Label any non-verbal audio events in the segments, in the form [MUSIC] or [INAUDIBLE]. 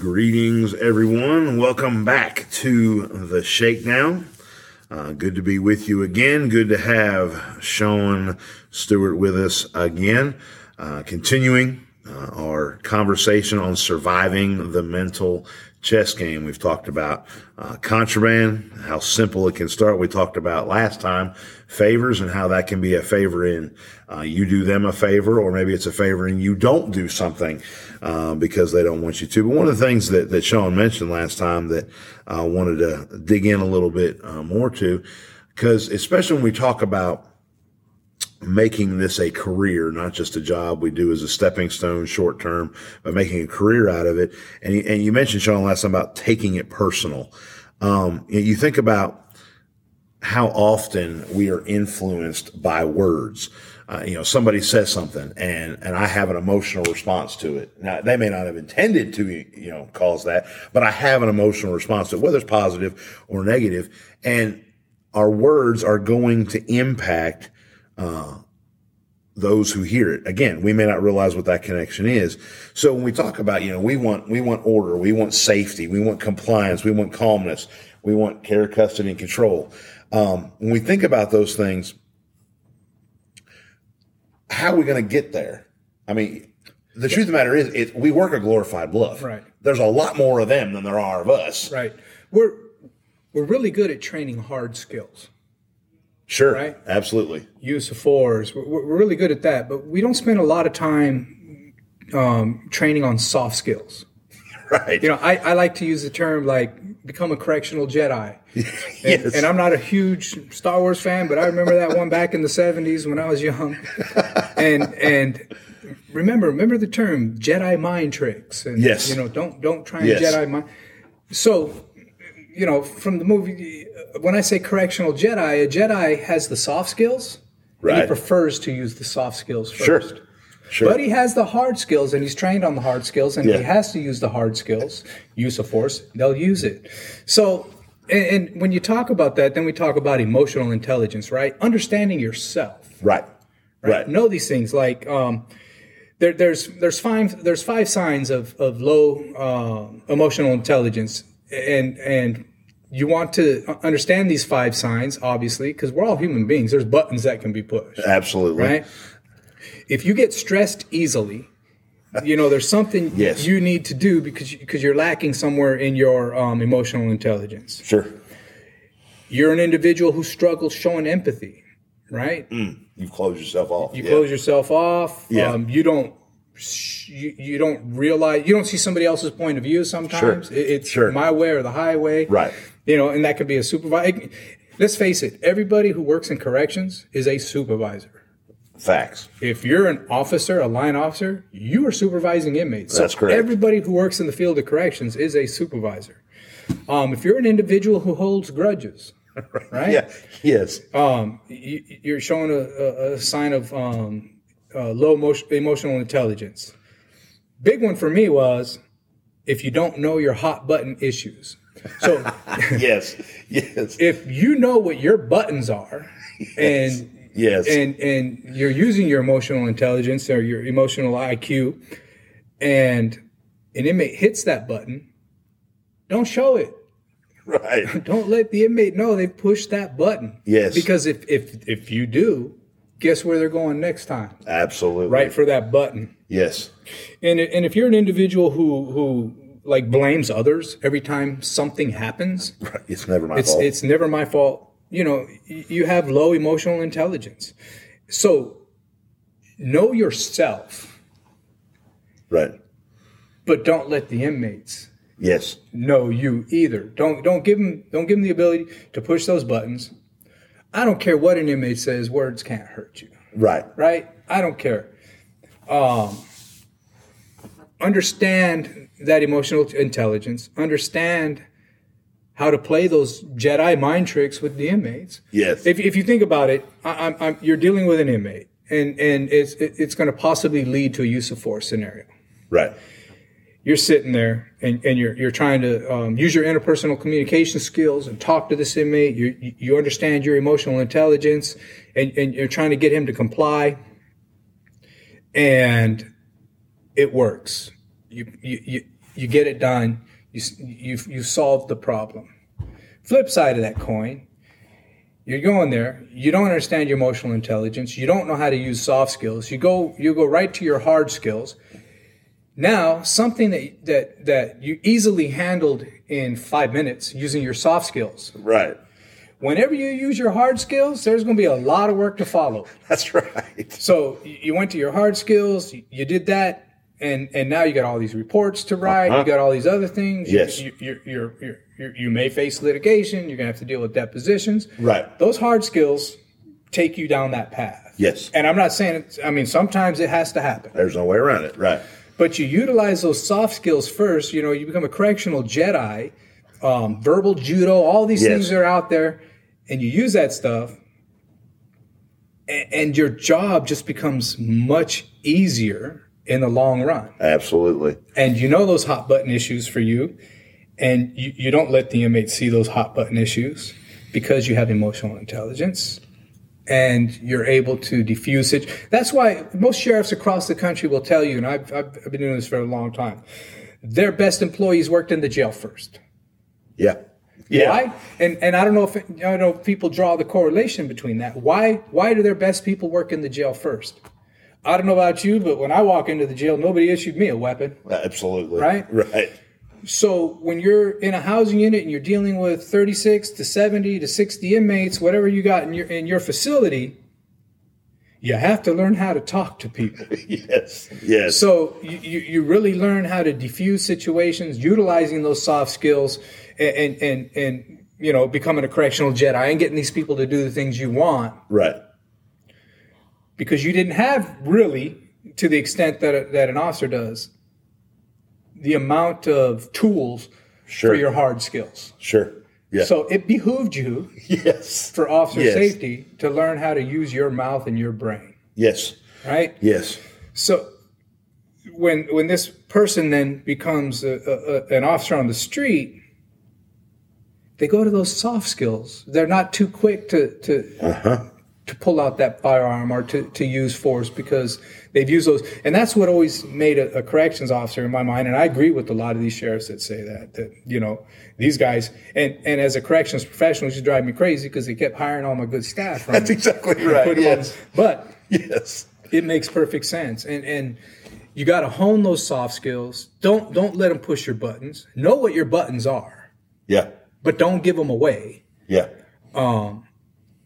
Greetings, everyone. Welcome back to the Shakedown. Uh, good to be with you again. Good to have Sean Stewart with us again. Uh, continuing uh, our conversation on surviving the mental chess game. We've talked about uh, contraband, how simple it can start. We talked about last time favors and how that can be a favor in uh, you do them a favor, or maybe it's a favor and you don't do something uh, because they don't want you to. But one of the things that, that Sean mentioned last time that I wanted to dig in a little bit uh, more to, because especially when we talk about making this a career, not just a job we do as a stepping stone short term, but making a career out of it. And, and you mentioned, Sean, last time about taking it personal. Um, you think about how often we are influenced by words. Uh, you know, somebody says something and, and I have an emotional response to it. Now, they may not have intended to, you know, cause that, but I have an emotional response to it, whether it's positive or negative. And our words are going to impact uh, those who hear it. Again, we may not realize what that connection is. So when we talk about, you know, we want, we want order, we want safety, we want compliance, we want calmness, we want care, custody, and control. Um, when we think about those things, how are we going to get there? I mean, the truth of the matter is, it, we work a glorified bluff. Right. There's a lot more of them than there are of us. Right. We're we're really good at training hard skills. Sure. Right. Absolutely. Use of force. We're, we're really good at that, but we don't spend a lot of time um, training on soft skills. [LAUGHS] Right. You know, I, I like to use the term like become a correctional Jedi. [LAUGHS] And, yes. and I'm not a huge Star Wars fan, but I remember that one back in the 70s when I was young. [LAUGHS] And and remember remember the term Jedi mind tricks. And Yes. you know, don't don't try and Yes. Jedi mind. So, you know, from the movie when I say correctional Jedi, a Jedi has the soft skills. and He prefers to use the soft skills first. Sure. Sure. But he has the hard skills and he's trained on the hard skills and Yeah. he has to use the hard skills, use of force, they'll use it. So, and, and when you talk about that, then we talk about emotional intelligence, right? Understanding yourself, right. Right. Know these things like, um, there, there's there's five there's five signs of of low uh, emotional intelligence, and and you want to understand these five signs, obviously, because we're all human beings. There's buttons that can be pushed Absolutely. right? If you get stressed easily, you know there's something [LAUGHS] Yes. you need to do because because you're lacking somewhere in your um, emotional intelligence. Sure. You're an individual who struggles showing empathy, right? you close yourself off. You Yeah. close yourself off. Yeah. Um, you don't. You, you don't realize you don't see somebody else's point of view sometimes Sure. It- it's Sure. my way or the highway Right. you know and that could be a supervisor let's face it everybody who works in corrections is a supervisor Facts. if you're an officer, a line officer, you are supervising inmates. That's correct. Everybody who works in the field of corrections is a supervisor. Um, if you're an individual who holds grudges, [LAUGHS] right? Yeah. Yes. Um, you, you're showing a, a, a sign of um, uh, low emotion, emotional intelligence. Big one for me was if you don't know your hot button issues. So [LAUGHS] yes. Yes. if you know what your buttons are, [LAUGHS] and Yes. and and you're using your emotional intelligence or your emotional IQ, and an inmate hits that button, don't show it. right. [LAUGHS] Don't let the inmate know they've pushed that button. Yes. Because if if if you do, guess where they're going next time? Absolutely. Right for that button. Yes. And and if you're an individual who who like blames others every time something happens, [LAUGHS] Right. It's never my it's fault. it's never my fault. You know, you have low emotional intelligence. So know yourself, right. but don't let the inmates Yes. know you either. Don't don't give them don't give them the ability to push those buttons. I don't care what an inmate says. Words can't hurt you, Right. right? I don't care. Um, understand that emotional intelligence. Understand how to play those Jedi mind tricks with the inmates. Yes. If, if you think about it, I, I'm, I'm, you're dealing with an inmate, and and it's it- it's going to possibly lead to a use of force scenario. right. You're sitting there, and, and you're you're trying to um, use your interpersonal communication skills and talk to this inmate. You you understand your emotional intelligence, and and you're trying to get him to comply, and it works. You you you, you get it done, you you've you solved the problem. Flip side of that coin, you're going there, you don't understand your emotional intelligence, you don't know how to use soft skills. You go you go right to your hard skills. Now, something that that that you easily handled in 5 minutes using your soft skills. Right. Whenever you use your hard skills, there's going to be a lot of work to follow. [LAUGHS] That's right. So you went to your hard skills, you did that, and and now you got all these reports to write. Uh-huh. You got all these other things. Yes. You, you, you're, you're, you're, you may face litigation. You're gonna have to deal with depositions. Right. Those hard skills take you down that path. Yes. And I'm not saying it's, I mean sometimes it has to happen, There's no way around it. Right. But you utilize those soft skills first. You know, you become a correctional Jedi, um, verbal judo, all these Yes. things are out there, and you use that stuff. a- And your job just becomes much easier in the long run Absolutely. and you know those hot button issues for you and you, you don't let the inmates see those hot button issues because you have emotional intelligence and you're able to diffuse it that's why most sheriffs across the country will tell you and i've, I've, I've been doing this for a long time their best employees worked in the jail first Yeah. Yeah. why and and i don't know if it, i don't know if people draw the correlation between that why why do their best people work in the jail first i don't know about you but when i walk into the jail nobody issued me a weapon Absolutely. Right? Right. So when you're in a housing unit and you're dealing with 36 to 70 to 60 inmates, whatever you got in your in your facility, you have to learn how to talk to people. [LAUGHS] Yes. Yes. So you, you, really learn how to diffuse situations, utilizing those soft skills, and, and and and you know becoming a correctional Jedi and getting these people to do the things you want right. because you didn't have really to the extent that a, that an officer does the amount of tools Sure. for your hard skills. Sure. Yeah. So it behooved you [LAUGHS] yes. for officer Yes. safety to learn how to use your mouth and your brain, Yes. right? Yes. So when when this person then becomes a, a, a- an officer on the street, they go to those soft skills. They're not too quick to to Uh-huh. To pull out that firearm or to, to use force because they've used those. And that's what always made a, a corrections officer in my mind. And I agree with a lot of these sheriffs that say that, that, you know, these guys, and, and as a corrections professional, it used drive me crazy because they kept hiring all my good staff. [LAUGHS] That's exactly and right. put 'em on- Yes. but Yes. it makes perfect sense. And, and you got to hone those soft skills. Don't, don't let them push your buttons. Know what your buttons are, Yeah. but don't give them away Yeah. Um,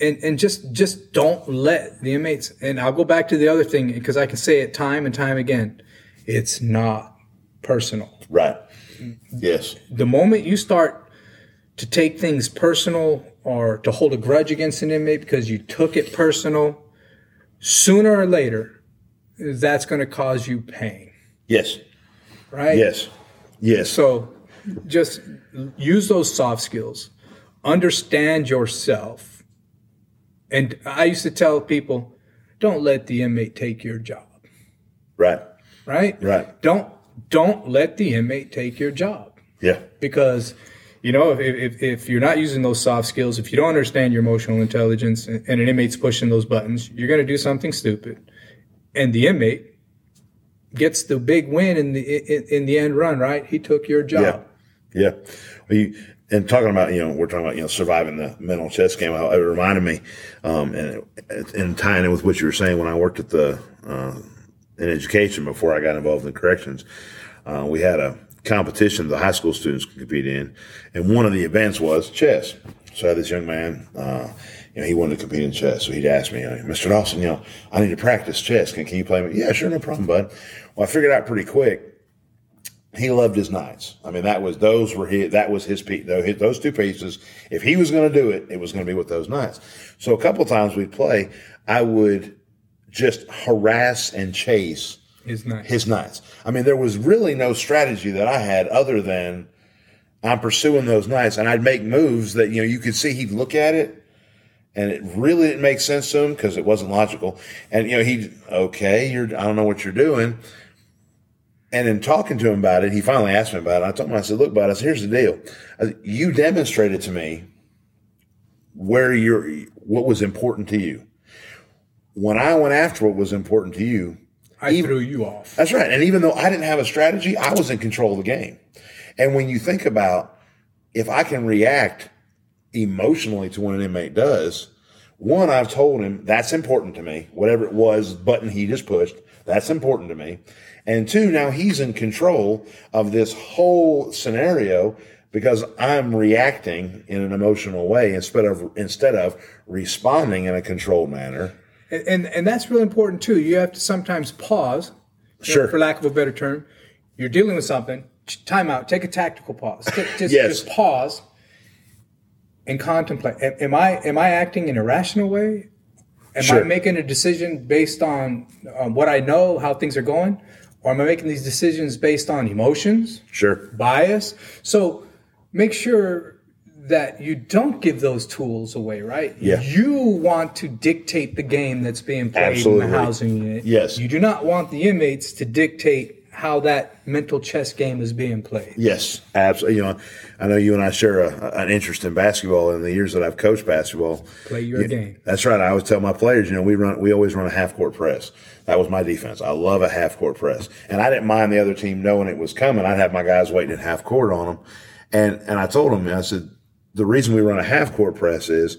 and and just just don't let the inmates and I'll go back to the other thing because I can say it time and time again it's not personal Right. Yes. the moment you start to take things personal or to hold a grudge against an inmate because you took it personal sooner or later that's going to cause you pain Yes. right Yes. Yes. so just use those soft skills understand yourself and i used to tell people don't let the inmate take your job right. right Right. don't don't let the inmate take your job Yeah. because you know if, if, if you're not using those soft skills if you don't understand your emotional intelligence and, and an inmate's pushing those buttons you're going to do something stupid and the inmate gets the big win in the in, in the end run right he took your job Yeah. Well, you, and talking about, you know, we're talking about, you know, surviving the mental chess game. It reminded me, um, and, and tying in with what you were saying when I worked at the, uh, in education before I got involved in corrections, uh, we had a competition the high school students could compete in. And one of the events was chess. So I had this young man, uh, you know, he wanted to compete in chess. So he'd ask me, Mr. Dawson, you know, I need to practice chess. Can, can you play me? Yeah, sure. No problem, bud. Well, I figured out pretty quick he loved his knights. I mean, that was those were his, that was his piece. Those two pieces. If he was going to do it, it was going to be with those knights. So a couple times we'd play, I would just harass and chase is nice his knights. I mean, there was really no strategy that I had other than I'm pursuing those knights, and I'd make moves that you know you could see he'd look at it, and it really didn't make sense to him because it wasn't logical. And you know he okay, you're I don't know what you're doing. And in talking to him about it, he finally asked me about it. I told him, I said, look, bud, I said, here's the deal. Said, you demonstrated to me where you're, what was important to you. When I went after what was important to you, I even, threw you off. That's right. And even though I didn't have a strategy, I was in control of the game. And when you think about if I can react emotionally to what an inmate does, one, I've told him that's important to me. Whatever it was, button he just pushed, that's important to me. And two, now he's in control of this whole scenario because I'm reacting in an emotional way instead of instead of responding in a controlled manner. And, and, and that's really important too. You have to sometimes pause, you know, Sure. for lack of a better term. You're dealing with something. Time out. Take a tactical pause. Just, Yes. just pause and contemplate. Am, I am I acting in a rational way? Am I making a decision based on um, what I know, how things are going, or am I making these decisions based on emotions? Sure. bias. So make sure that you don't give those tools away, right? Yeah. You want to dictate the game that's being played Absolutely. in the housing unit. Yes. You do not want the inmates to dictate how that mental chess game is being played. Yes, absolutely. You know, I know you and I share a, an interest in basketball. In the years that I've coached basketball, Play your Yeah, game. That's right. I always tell my players, you know, we run, we always run a half court press. That was my defense. I love a half court press, and I didn't mind the other team knowing it was coming. I'd have my guys waiting at half court on them, and and I told them, I said, the reason we run a half court press is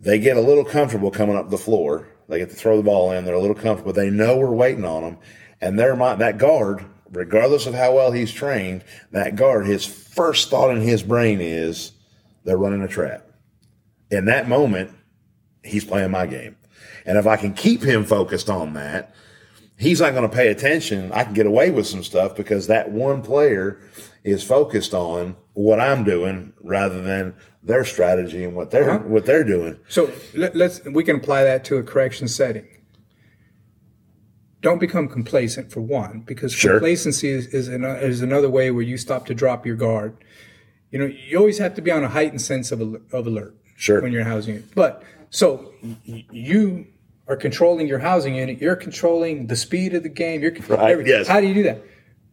they get a little comfortable coming up the floor. They get to throw the ball in. They're a little comfortable. They know we're waiting on them, and they're my, that guard, regardless of how well he's trained, that guard, his first thought in his brain is they're running a trap. In that moment, he's playing my game, and if I can keep him focused on that, he's not going to pay attention. I can get away with some stuff because that one player is focused on what I'm doing rather than their strategy and what they're Uh-huh. what they're doing. So let, let's we can apply that to a correction setting. Don't become complacent for one, because Sure. complacency is is, an, is another way where you stop to drop your guard. You know, you always have to be on a heightened sense of, of alert Sure. when you're housing it. But so you are controlling your housing unit. You're controlling the speed of the game. You're Right, every- yes. How do you do that?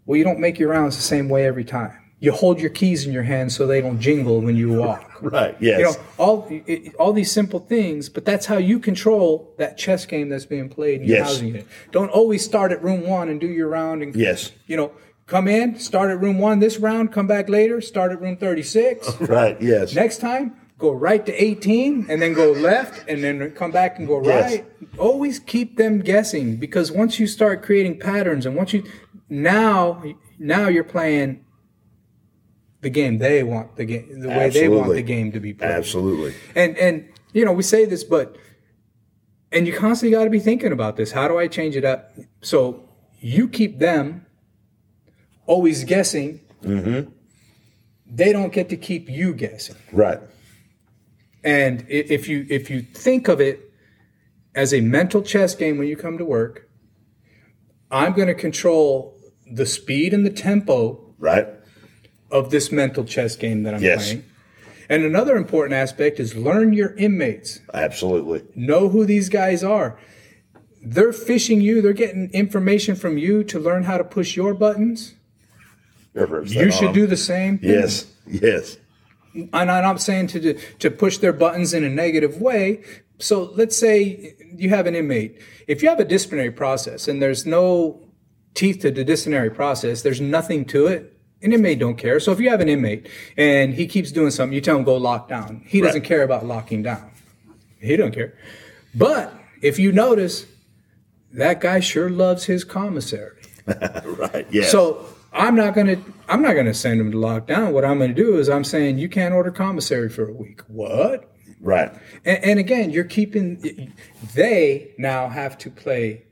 Well, you don't make your rounds the same way every time. You hold your keys in your hand so they don't jingle when you walk. [LAUGHS] Right. Yes. You know, all it, all these simple things, but that's how you control that chess game that's being played in your Yes. housing unit. Don't always start at room one and do your round. And Yes. you know, come in, start at room one this round, come back later, start at room thirty six. [LAUGHS] right. Yes. Next time, go right to eighteen, and then go left, and then come back and go right. Yes. right. Always keep them guessing because once you start creating patterns, and once you now now you're playing. The game they want the game the way they want the game to be played. Absolutely. and and you know we say this but and you constantly got to be thinking about this. How do i change it up? So you keep them always guessing. Mm-hmm. They don't get to keep you guessing. Right. and if you if you think of it as a mental chess game when you come to work i'm going to control the speed and the tempo Right. Of this mental chess game that i'm Yes. playing and another important aspect is learn your inmates Absolutely. know who these guys are. They're fishing you. They're getting information from you to learn how to push your buttons. You should do the same. thing. Yes. Yes. And I'm not saying to do- to push their buttons in a negative way. So let's say you have an inmate. If you have a disciplinary process and there's no teeth to the disciplinary process, there's nothing to it. An inmate don't care. So if you have an inmate and he keeps doing something, you tell him go lock down. He doesn't Right. care about locking down. He don't care. But if you notice, that guy sure loves his commissary. [LAUGHS] Right. Yes. So I'm not gonna I'm not gonna send him to lockdown. What I'm gonna do is I'm saying you can't order commissary for a week. What? right. And, and again, you're keeping. They now have to play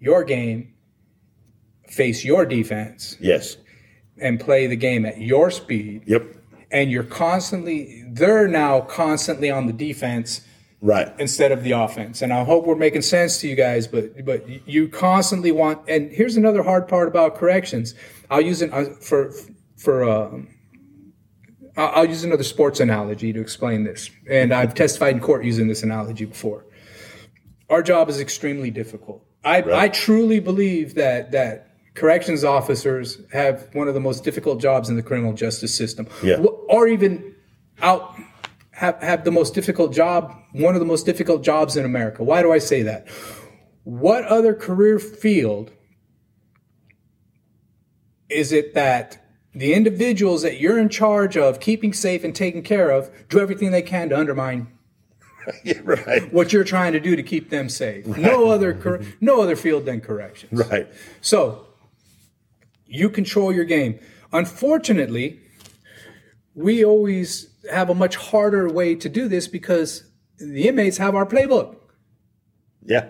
your game, face your defense, Yes. And play the game at your speed. Yep. And you're constantly. They're now constantly on the defense Right. instead of the offense. And I hope we're making sense to you guys, but but you constantly want. And here's another hard part about corrections. I'll use it uh, for for. Um, I'll I'll use another sports analogy to explain this, and I've [LAUGHS] testified in court using this analogy before. Our job is extremely difficult. I, I truly believe that that corrections officers have one of the most difficult jobs in the criminal justice system, Yeah. Or even out have, have the most difficult job, one of the most difficult jobs in America. Why do I say that? what other career field is it that the individuals that you're in charge of keeping safe and taking care of do everything they can to undermine [LAUGHS] yeah, right. what you're trying to do to keep them safe. No other cor- no other field than corrections. Right. So you control your game. Unfortunately, we always have a much harder way to do this because the inmates have our playbook. Yeah.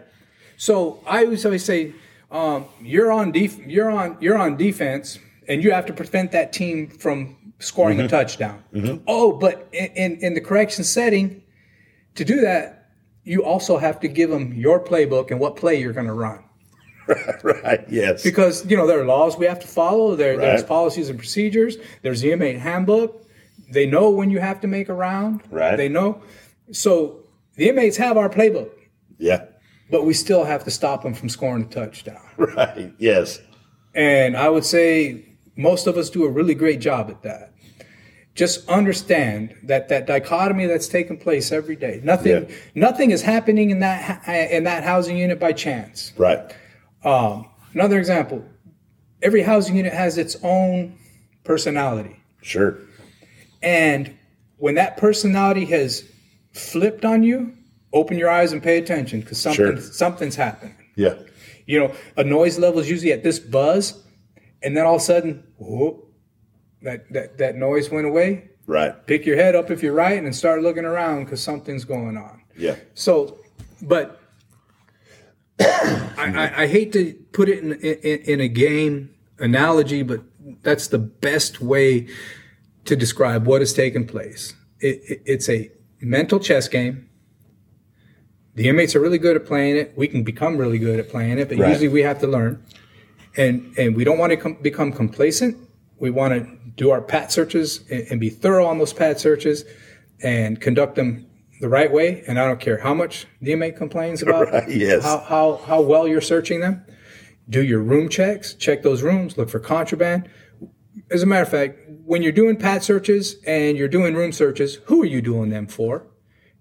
So I always always say, um, you're on def- you're on you're on defense, and you have to prevent that team from scoring a touchdown. Oh, but in, in in the correction setting, to do that, you also have to give them your playbook and what play you're going to run. [LAUGHS] Right. Yes. Because you know there are laws we have to follow. There, There's policies and procedures. There's the inmate handbook. They know when you have to make a round. Right. They know. So the inmates have our playbook, yeah. but we still have to stop them from scoring a touchdown. [LAUGHS] Right. Yes. And I would say most of us do a really great job at that. Just understand that that dichotomy that's taking place every day. Nothing, Yeah. nothing is happening in that in that housing unit by chance. Right. Um, another example: every housing unit has its own personality, Sure. and when that personality has flipped on you, open your eyes and pay attention because something Sure. something's happening. Yeah. You know, a noise level is usually at this buzz, and then all of a sudden, whoop, that, that, that noise went away. Right. Pick your head up if you're right and start looking around because something's going on. Yeah. So, but I, I, hate to put it in, in, in a game analogy, but that's the best way to describe what has taken place. It, it, it's a mental chess game. The inmates are really good at playing it. We can become really good at playing it, but Right. usually we have to learn. And and we don't want to com- become complacent. We want to do our pat searches and, and be thorough on those pat searches and conduct them the right way. And I don't care how much the inmate complains about [LAUGHS] Right, yes. how, how how well you're searching them. Do your room checks. Check those rooms. Look for contraband. As a matter of fact, when you're doing pat searches and you're doing room searches, who are you doing them for?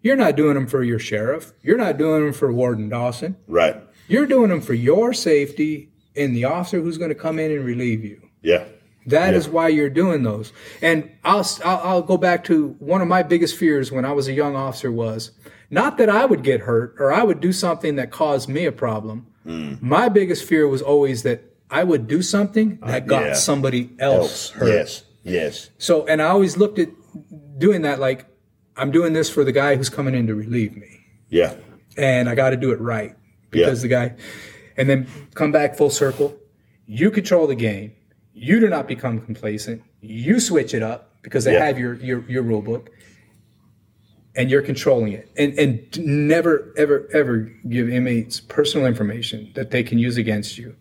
You're not doing them for your sheriff. You're not doing them for Warden Dawson. Right. You're doing them for your safety and the officer who's going to come in and relieve you. Yeah. That is why you're doing those. And I'll, I'll I'll go back to one of my biggest fears when I was a young officer was not that I would get hurt or I would do something that caused me a problem. Hmm. My biggest fear was always that I would do something uh, that got yeah. somebody else hurt. Yes. Yes. So, and I always looked at doing that like I'm doing this for the guy who's coming in to relieve me Yeah. and I got to do it right because the guy, and then come back full circle. You control the game. You do not become complacent. You switch it up because they Yeah. have your, your your rule book, and you're controlling it. And and never ever ever give inmates personal information that they can use against you,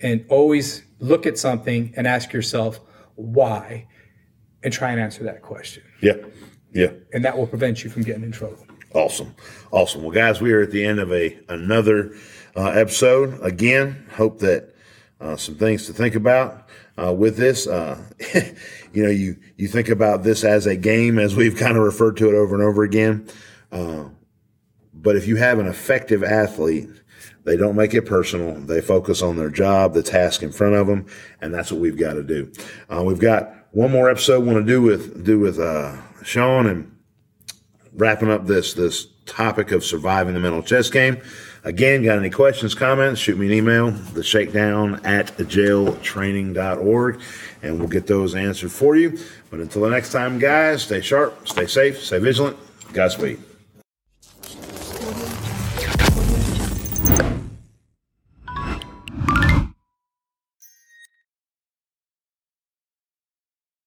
and always look at something and ask yourself why, and try and answer that question, Yeah. Yeah. and that will prevent you from getting in trouble. Awesome. Awesome. Well, guys, we are at the end of a another uh, episode. Again, hope that uh, some things to think about uh, with this. Uh, [LAUGHS] you know, you you think about this as a game, as we've kind of referred to it over and over again. Uh, but if you have an effective athlete, they don't make it personal. They focus on their job, the task in front of them, and that's what we've got to do. Uh, we've got one more episode we want to do with do with uh, Sean and wrapping up this this topic of surviving the mental chess game. Again, got any questions, comments, shoot me an email, the shakedown at jailtraining.org, and we'll get those answered for you. But until the next time, guys, stay sharp, stay safe, stay vigilant. Godspeed.